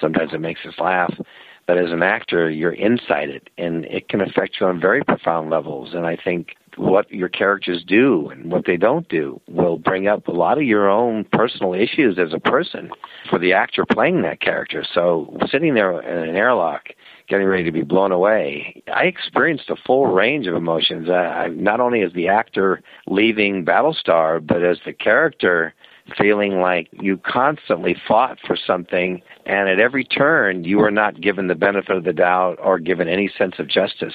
A: sometimes it makes us laugh but as an actor, you're inside it, and it can affect you on very profound levels. And I think what your characters do and what they don't do will bring up a lot of your own personal issues as a person for the actor playing that character. So sitting there in an airlock, getting ready to be blown away, I experienced a full range of emotions. I, not only as the actor leaving Battlestar, but as the character feeling like you constantly fought for something and at every turn you were not given the benefit of the doubt or given any sense of justice.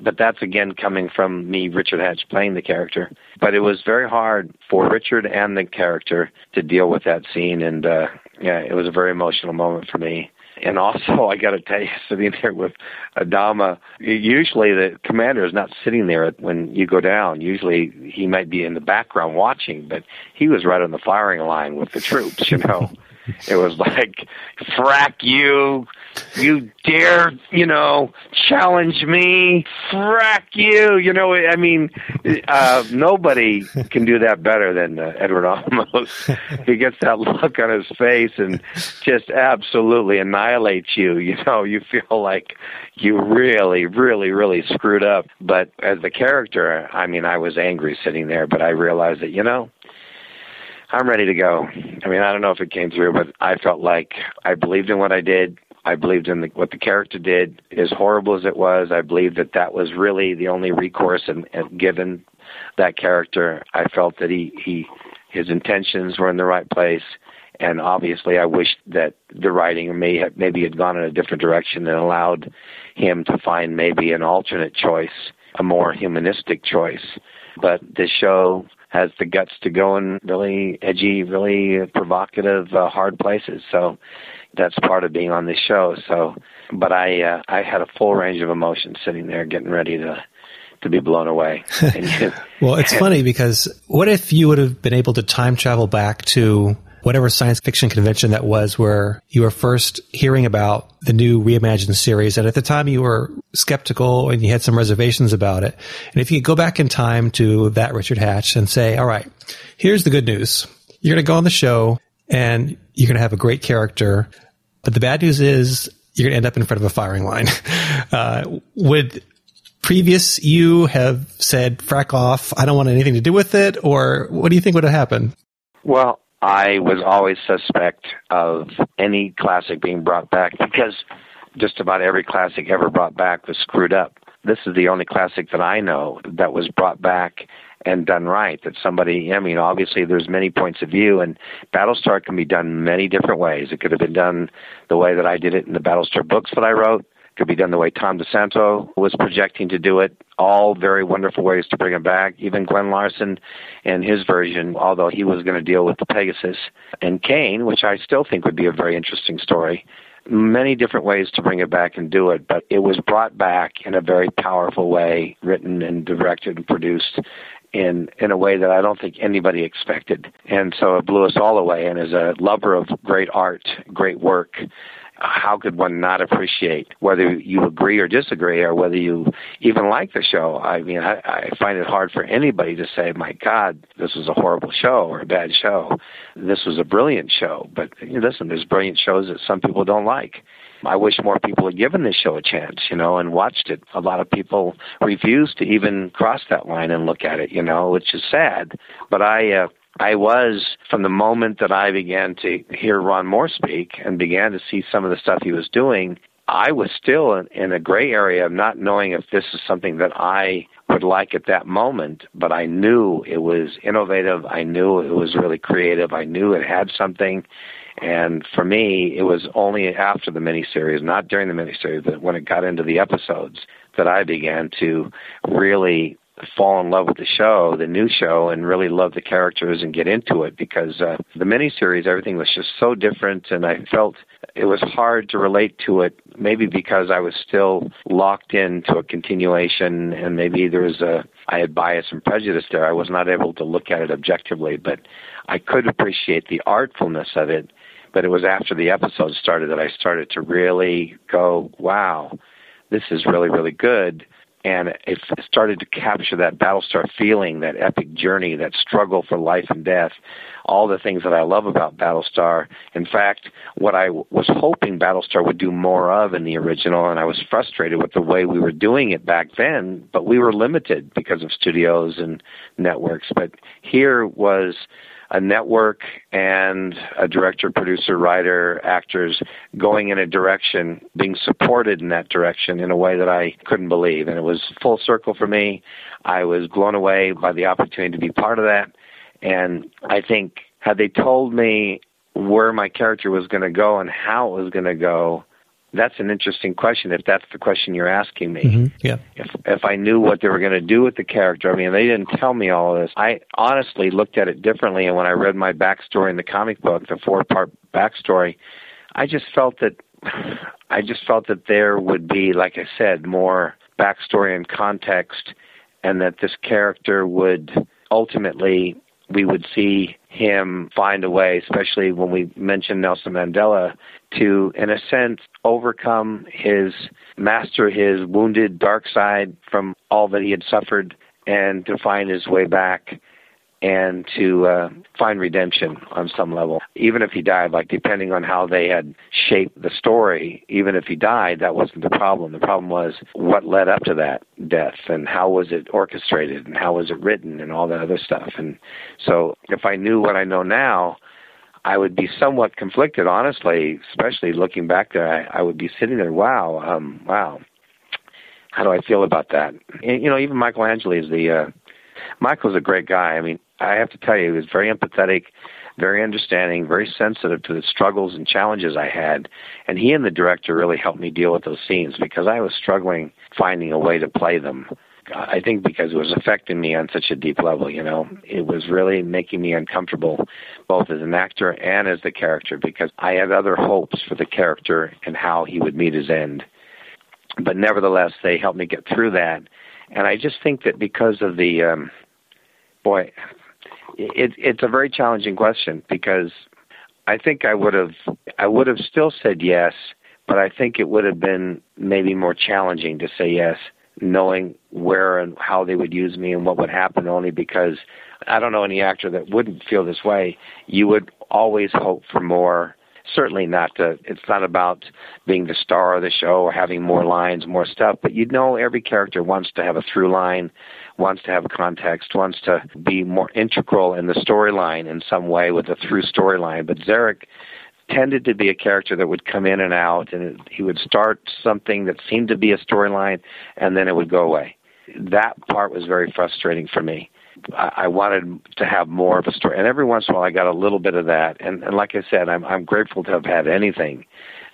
A: But that's again coming from me, Richard Hatch, playing the character. But it was very hard for Richard and the character to deal with that scene, and uh, yeah, it was a very emotional moment for me. And also, I got to tell you, sitting there with Adama, usually the commander is not sitting there when you go down. Usually he might be in the background watching, but he was right on the firing line with the troops, you know. It was like, frack you, you dare, you know, challenge me, frack you, you know, I mean, uh, nobody can do that better than uh, Edward Olmos. he gets that look on his face and just absolutely annihilates you, you know, you feel like you really, really, really screwed up. But as the character, I mean, I was angry sitting there, but I realized that, you know, I'm ready to go. I mean, I don't know if it came through, but I felt like I believed in what I did. I believed in the, what the character did, as horrible as it was. I believed that that was really the only recourse, and, and given that character, I felt that he, he his intentions were in the right place. And obviously, I wished that the writing may have, maybe had gone in a different direction and allowed him to find maybe an alternate choice, a more humanistic choice. But the show has the guts to go in really edgy, really provocative, uh, hard places. So that's part of being on this show. So, but I uh, I had a full range of emotions sitting there, getting ready to to be blown away.
B: well, it's funny because what if you would have been able to time travel back to whatever science fiction convention that was where you were first hearing about the new reimagined series. And at the time you were skeptical and you had some reservations about it. And if you could go back in time to that Richard Hatch and say, all right, here's the good news. You're going to go on the show and you're going to have a great character. But the bad news is you're going to end up in front of a firing line. Uh, would previous you have said, frack off, I don't want anything to do with it? Or what do you think would have happened?
A: Well, I was always suspect of any classic being brought back because just about every classic ever brought back was screwed up. This is the only classic that I know that was brought back and done right. That somebody, I mean, obviously there's many points of view, and Battlestar can be done many different ways. It could have been done the way that I did it in the Battlestar books that I wrote It could be done the way Tom DeSanto was projecting to do it. All very wonderful ways to bring it back. Even Glenn Larson and his version, although he was going to deal with the Pegasus and Cain, which I still think would be a very interesting story. Many different ways to bring it back and do it, but it was brought back in a very powerful way, written and directed and produced in in a way that I don't think anybody expected. And so it blew us all away. And as a lover of great art, great work, how could one not appreciate whether you agree or disagree or whether you even like the show? I mean, I, I find it hard for anybody to say, my God, this was a horrible show or a bad show. This was a brilliant show. But listen, there's brilliant shows that some people don't like. I wish more people had given this show a chance, you know, and watched it. A lot of people refuse to even cross that line and look at it, you know, which is sad. But I, uh, I was, from the moment that I began to hear Ron Moore speak and began to see some of the stuff he was doing, I was still in, in a gray area of not knowing if this is something that I would like at that moment, but I knew it was innovative. I knew it was really creative. I knew it had something. And for me, it was only after the miniseries, not during the miniseries, but when it got into the episodes, that I began to really fall in love with the show, the new show, and really love the characters and get into it because uh, the miniseries, everything was just so different, and I felt it was hard to relate to it. Maybe because I was still locked into a continuation, and maybe there was a I had bias and prejudice there. I was not able to look at it objectively, but I could appreciate the artfulness of it. But it was after the episode started that I started to really go, wow, this is really, really good and it started to capture that Battlestar feeling, that epic journey, that struggle for life and death, all the things that I love about Battlestar. In fact, what I was hoping Battlestar would do more of in the original, and I was frustrated with the way we were doing it back then, but we were limited because of studios and networks. But here was a network and a director, producer, writer, actors going in a direction, being supported in that direction in a way that I couldn't believe. And it was full circle for me. I was blown away by the opportunity to be part of that. And I think had they told me where my character was going to go and how it was going to go, that's an interesting question. If that's the question you're asking me,
B: mm-hmm. yeah.
A: If if I knew what they were going to do with the character, I mean, they didn't tell me all of this. I honestly looked at it differently, and when I read my backstory in the comic book, the four part backstory, I just felt that I just felt that there would be, like I said, more backstory and context, and that this character would ultimately we would see him find a way, especially when we mentioned Nelson Mandela, to, in a sense, overcome his master his wounded dark side from all that he had suffered and to find his way back and to uh, find redemption on some level. Even if he died, like depending on how they had shaped the story, even if he died, that wasn't the problem. The problem was what led up to that death and how was it orchestrated and how was it written and all that other stuff. And so if I knew what I know now, I would be somewhat conflicted, honestly, especially looking back there. I, I would be sitting there, wow, um, wow. How do I feel about that? And, you know, even Michael Angeli is the, uh, Michael's a great guy. I mean, I have to tell you, he was very empathetic, very understanding, very sensitive to the struggles and challenges I had. And he and the director really helped me deal with those scenes because I was struggling finding a way to play them. I think because it was affecting me on such a deep level, you know, it was really making me uncomfortable, both as an actor and as the character, because I had other hopes for the character and how he would meet his end. But nevertheless, they helped me get through that, and I just think that because of the, um, boy, it, it's a very challenging question because I think I would have I would have still said yes, but I think it would have been maybe more challenging to say yes, knowing where and how they would use me and what would happen. Only because I don't know any actor that wouldn't feel this way. You would always hope for more certainly not to, it's not about being the star of the show or having more lines, more stuff, but you know every character wants to have a through line, wants to have a context, wants to be more integral in the storyline in some way with a through storyline. But Zarek tended to be a character that would come in and out, and he would start something that seemed to be a storyline, and then it would go away. That part was very frustrating for me. I wanted to have more of a story, and every once in a while I got a little bit of that. And, and like I said, I'm I'm grateful to have had anything.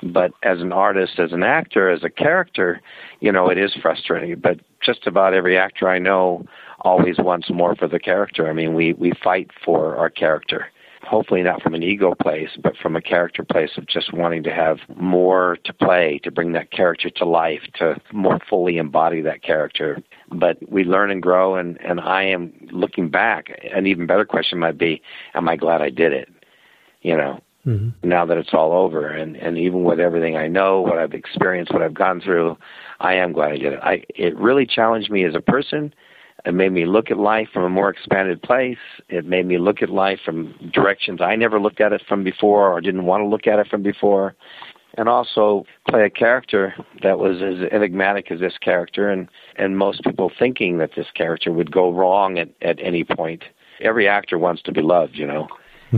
A: But as an artist, as an actor, as a character, you know, it is frustrating. But just about every actor I know always wants more for the character. I mean, we we fight for our character hopefully not from an ego place, but from a character place of just wanting to have more to play, to bring that character to life, to more fully embody that character. But we learn and grow, and, and I am looking back. An even better question might be, am I glad I did it? You know, mm-hmm. now that it's all over, and, and even with everything I know, what I've experienced, what I've gone through, I am glad I did it. I, it really challenged me as a person it made me look at life from a more expanded place. It made me look at life from directions I never looked at it from before or didn't want to look at it from before. And also play a character that was as enigmatic as this character and, and most people thinking that this character would go wrong at, at any point. Every actor wants to be loved, you know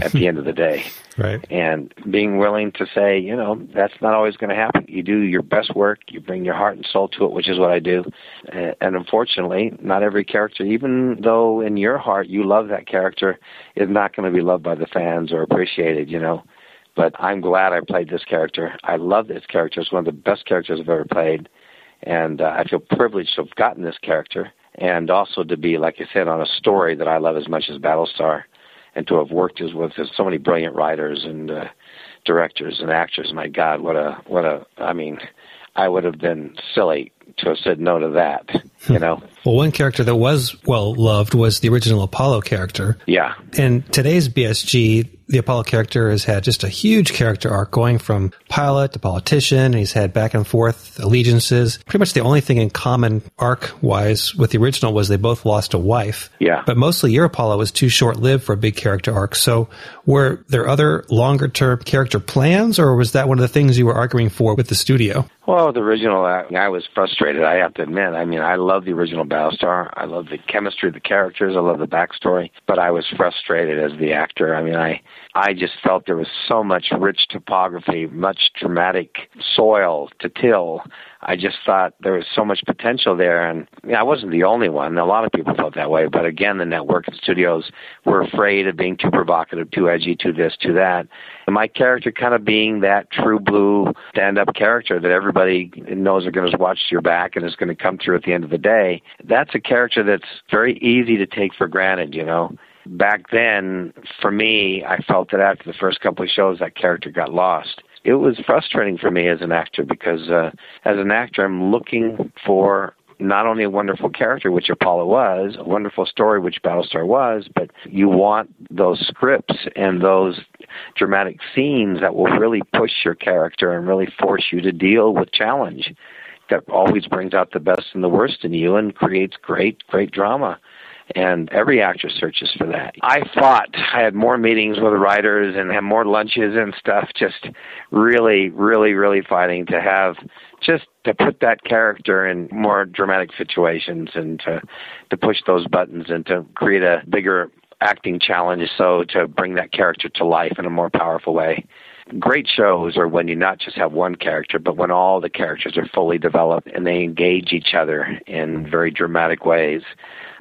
A: at the end of the day.
B: Right.
A: And being willing to say, you know, that's not always going to happen. You do your best work, you bring your heart and soul to it, which is what I do. And unfortunately, not every character, even though in your heart you love that character, is not going to be loved by the fans or appreciated, you know. But I'm glad I played this character. I love this character. It's one of the best characters I've ever played. And uh, I feel privileged to have gotten this character and also to be, like I said, on a story that I love as much as Battlestar and to have worked with, with so many brilliant writers and uh, directors and actors. My God, what a what a! I mean, I would have been silly to have said no to that. You know.
B: well, one character that was well loved was the original Apollo character.
A: Yeah.
B: And today's BSG, the Apollo character has had just a huge character arc going from pilot to politician. He's had back and forth allegiances. Pretty much the only thing in common arc wise with the original was they both lost a wife.
A: Yeah.
B: But mostly your Apollo was too short lived for a big character arc. So were there other longer term character plans or was that one of the things you were arguing for with the studio?
A: Well, the original, I, I was frustrated. I have to admit. I mean, I love the original Battlestar. I love the chemistry of the characters. I love the backstory. But I was frustrated as the actor. I mean, I I just felt there was so much rich topography, much dramatic soil to till. I just thought there was so much potential there, and you know, I wasn't the only one. A lot of people felt that way, but again, the network and studios were afraid of being too provocative, too edgy, too this, too that. And my character kind of being that true blue stand-up character that everybody knows are going to watch your back and is going to come through at the end of the day. That's a character that's very easy to take for granted, you know back then, for me, I felt that after the first couple of shows, that character got lost. it was frustrating for me as an actor because uh, as an actor, I'm looking for not only a wonderful character, which Apollo was, a wonderful story, which Battlestar was, but you want those scripts and those dramatic scenes that will really push your character and really force you to deal with challenge. That always brings out the best and the worst in you and creates great, great drama and every actor searches for that. I fought. I had more meetings with writers and had more lunches and stuff. Just really, really, really fighting to have just to put that character in more dramatic situations and to to push those buttons and to create a bigger acting challenge so to bring that character to life in a more powerful way great shows are when you not just have one character, but when all the characters are fully developed and they engage each other in very dramatic ways.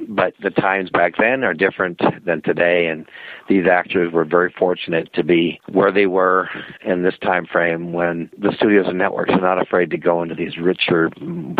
A: But the times back then are different than today, and these actors were very fortunate to be where they were in this time frame when the studios and networks are not afraid to go into these richer,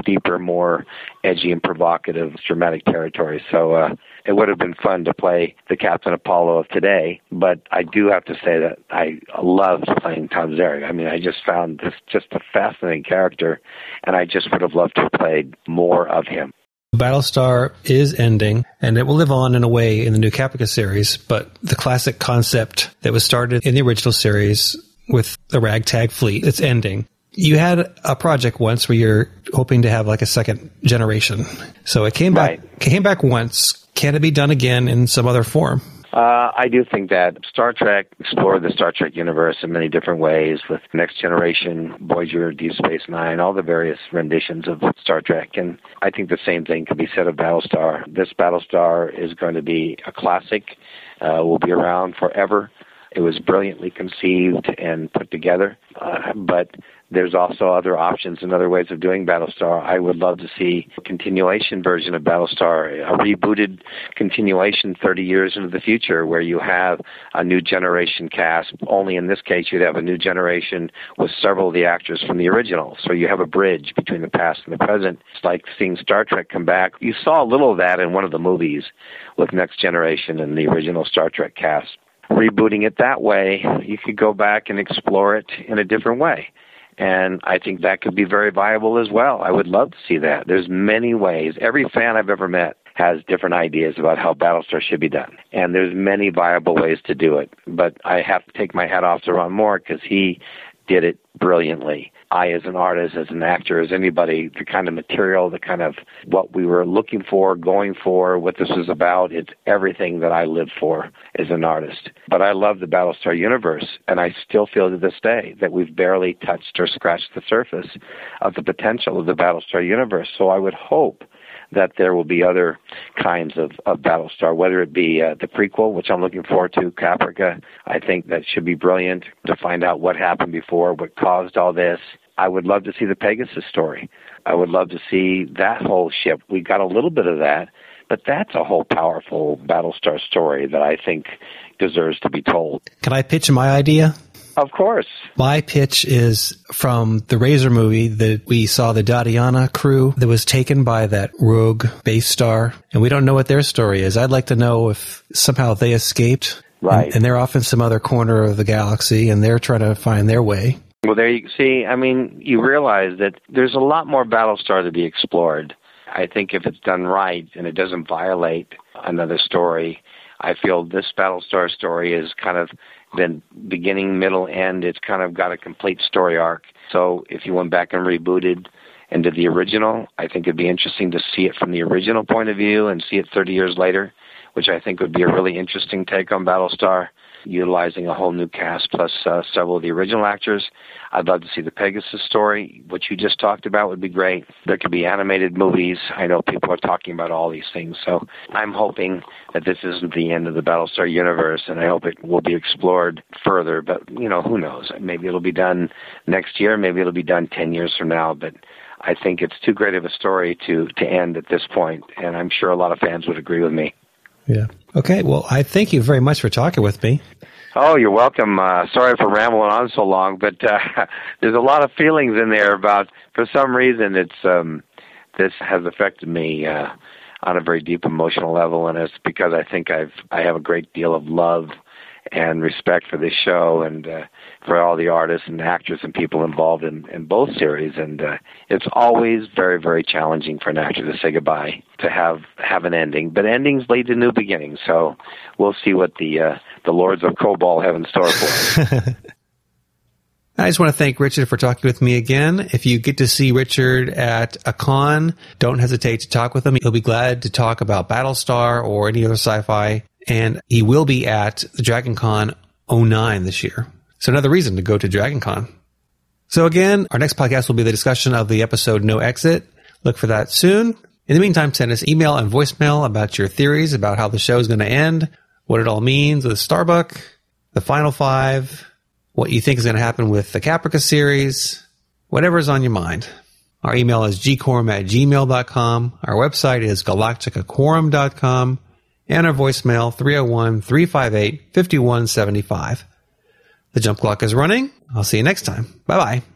A: deeper, more edgy and provocative, dramatic territories. So uh, it would have been fun to play the Captain Apollo of today, but I do have to say that I loved playing Tom Zarek. I mean, I just found this just a fascinating character, and I just would have loved to have played more of him.
B: Battlestar is ending, and it will live on in a way in the new Caprica series, but the classic concept that was started in the original series with the ragtag fleet, it's ending. You had a project once where you're hoping to have like a second generation. So it came back, right. came back once. Can it be done again in some other form?
A: Uh, I do think that Star Trek explored the Star Trek universe in many different ways with Next Generation, Voyager, Deep Space Nine, all the various renditions of Star Trek. And I think the same thing can be said of Battlestar. This Battlestar is going to be a classic, uh, will be around forever. It was brilliantly conceived and put together, uh, but there's also other options and other ways of doing Battlestar. I would love to see a continuation version of Battlestar, a rebooted continuation 30 years into the future where you have a new generation cast. Only in this case, you'd have a new generation with several of the actors from the original. So you have a bridge between the past and the present. It's like seeing Star Trek come back. You saw a little of that in one of the movies with Next Generation and the original Star Trek cast rebooting it that way, you could go back and explore it in a different way. And I think that could be very viable as well. I would love to see that. There's many ways. Every fan I've ever met has different ideas about how Battlestar should be done. And there's many viable ways to do it. But I have to take my hat off to Ron Moore because he did it brilliantly. I, as an artist, as an actor, as anybody, the kind of material, the kind of what we were looking for, going for, what this was about, it's everything that I live for as an artist. But I love the Battlestar universe, and I still feel to this day that we've barely touched or scratched the surface of the potential of the Battlestar universe. So I would hope that there will be other kinds of, of Battlestar, whether it be uh, the prequel, which I'm looking forward to, Caprica. I think that should be brilliant to find out what happened before, what caused all this. I would love to see the Pegasus story. I would love to see that whole ship. We got a little bit of that, but that's a whole powerful Battlestar story that I think deserves to be told.
B: Can I pitch my idea?
A: Of course.
B: My pitch is from the Razor movie that we saw the Dadiana crew that was taken by that rogue base star, and we don't know what their story is. I'd like to know if somehow they escaped.
A: Right.
B: And, and they're off in some other corner of the galaxy and they're trying to find their way.
A: Well, there you see, I mean, you realize that there's a lot more Battlestar to be explored. I think if it's done right and it doesn't violate another story, I feel this Battlestar story is kind of been beginning, middle, end. It's kind of got a complete story arc. So if you went back and rebooted and did the original, I think it'd be interesting to see it from the original point of view and see it 30 years later, which I think would be a really interesting take on Battlestar utilizing a whole new cast plus uh, several of the original actors. I'd love to see the Pegasus story. What you just talked about would be great. There could be animated movies. I know people are talking about all these things. So I'm hoping that this isn't the end of the Battlestar universe, and I hope it will be explored further. But, you know, who knows? Maybe it'll be done next year. Maybe it'll be done 10 years from now. But I think it's too great of a story to, to end at this point, and I'm sure a lot of fans would agree with me.
B: Yeah. Okay. Well, I thank you very much for talking with me.
A: Oh, you're welcome. Uh, sorry for rambling on so long, but uh, there's a lot of feelings in there about. For some reason, it's um, this has affected me uh, on a very deep emotional level, and it's because I think I've I have a great deal of love and respect for this show and uh, for all the artists and actors and people involved in, in both series. And uh, it's always very, very challenging for an actor to say goodbye, to have have an ending. But endings lead to new beginnings. So we'll see what the uh, the Lords of Kobol have in store for us.
B: I just want to thank Richard for talking with me again. If you get to see Richard at a con, don't hesitate to talk with him. He'll be glad to talk about Battlestar or any other sci-fi. And he will be at the Dragon Con 09 this year. So another reason to go to DragonCon. So again, our next podcast will be the discussion of the episode No Exit. Look for that soon. In the meantime, send us email and voicemail about your theories about how the show is going to end, what it all means with Starbuck, the final five, what you think is going to happen with the Caprica series, whatever is on your mind. Our email is gquorum at gmail.com. Our website is galacticaquorum.com and our voicemail 301 358 5175. The jump clock is running. I'll see you next time. Bye bye.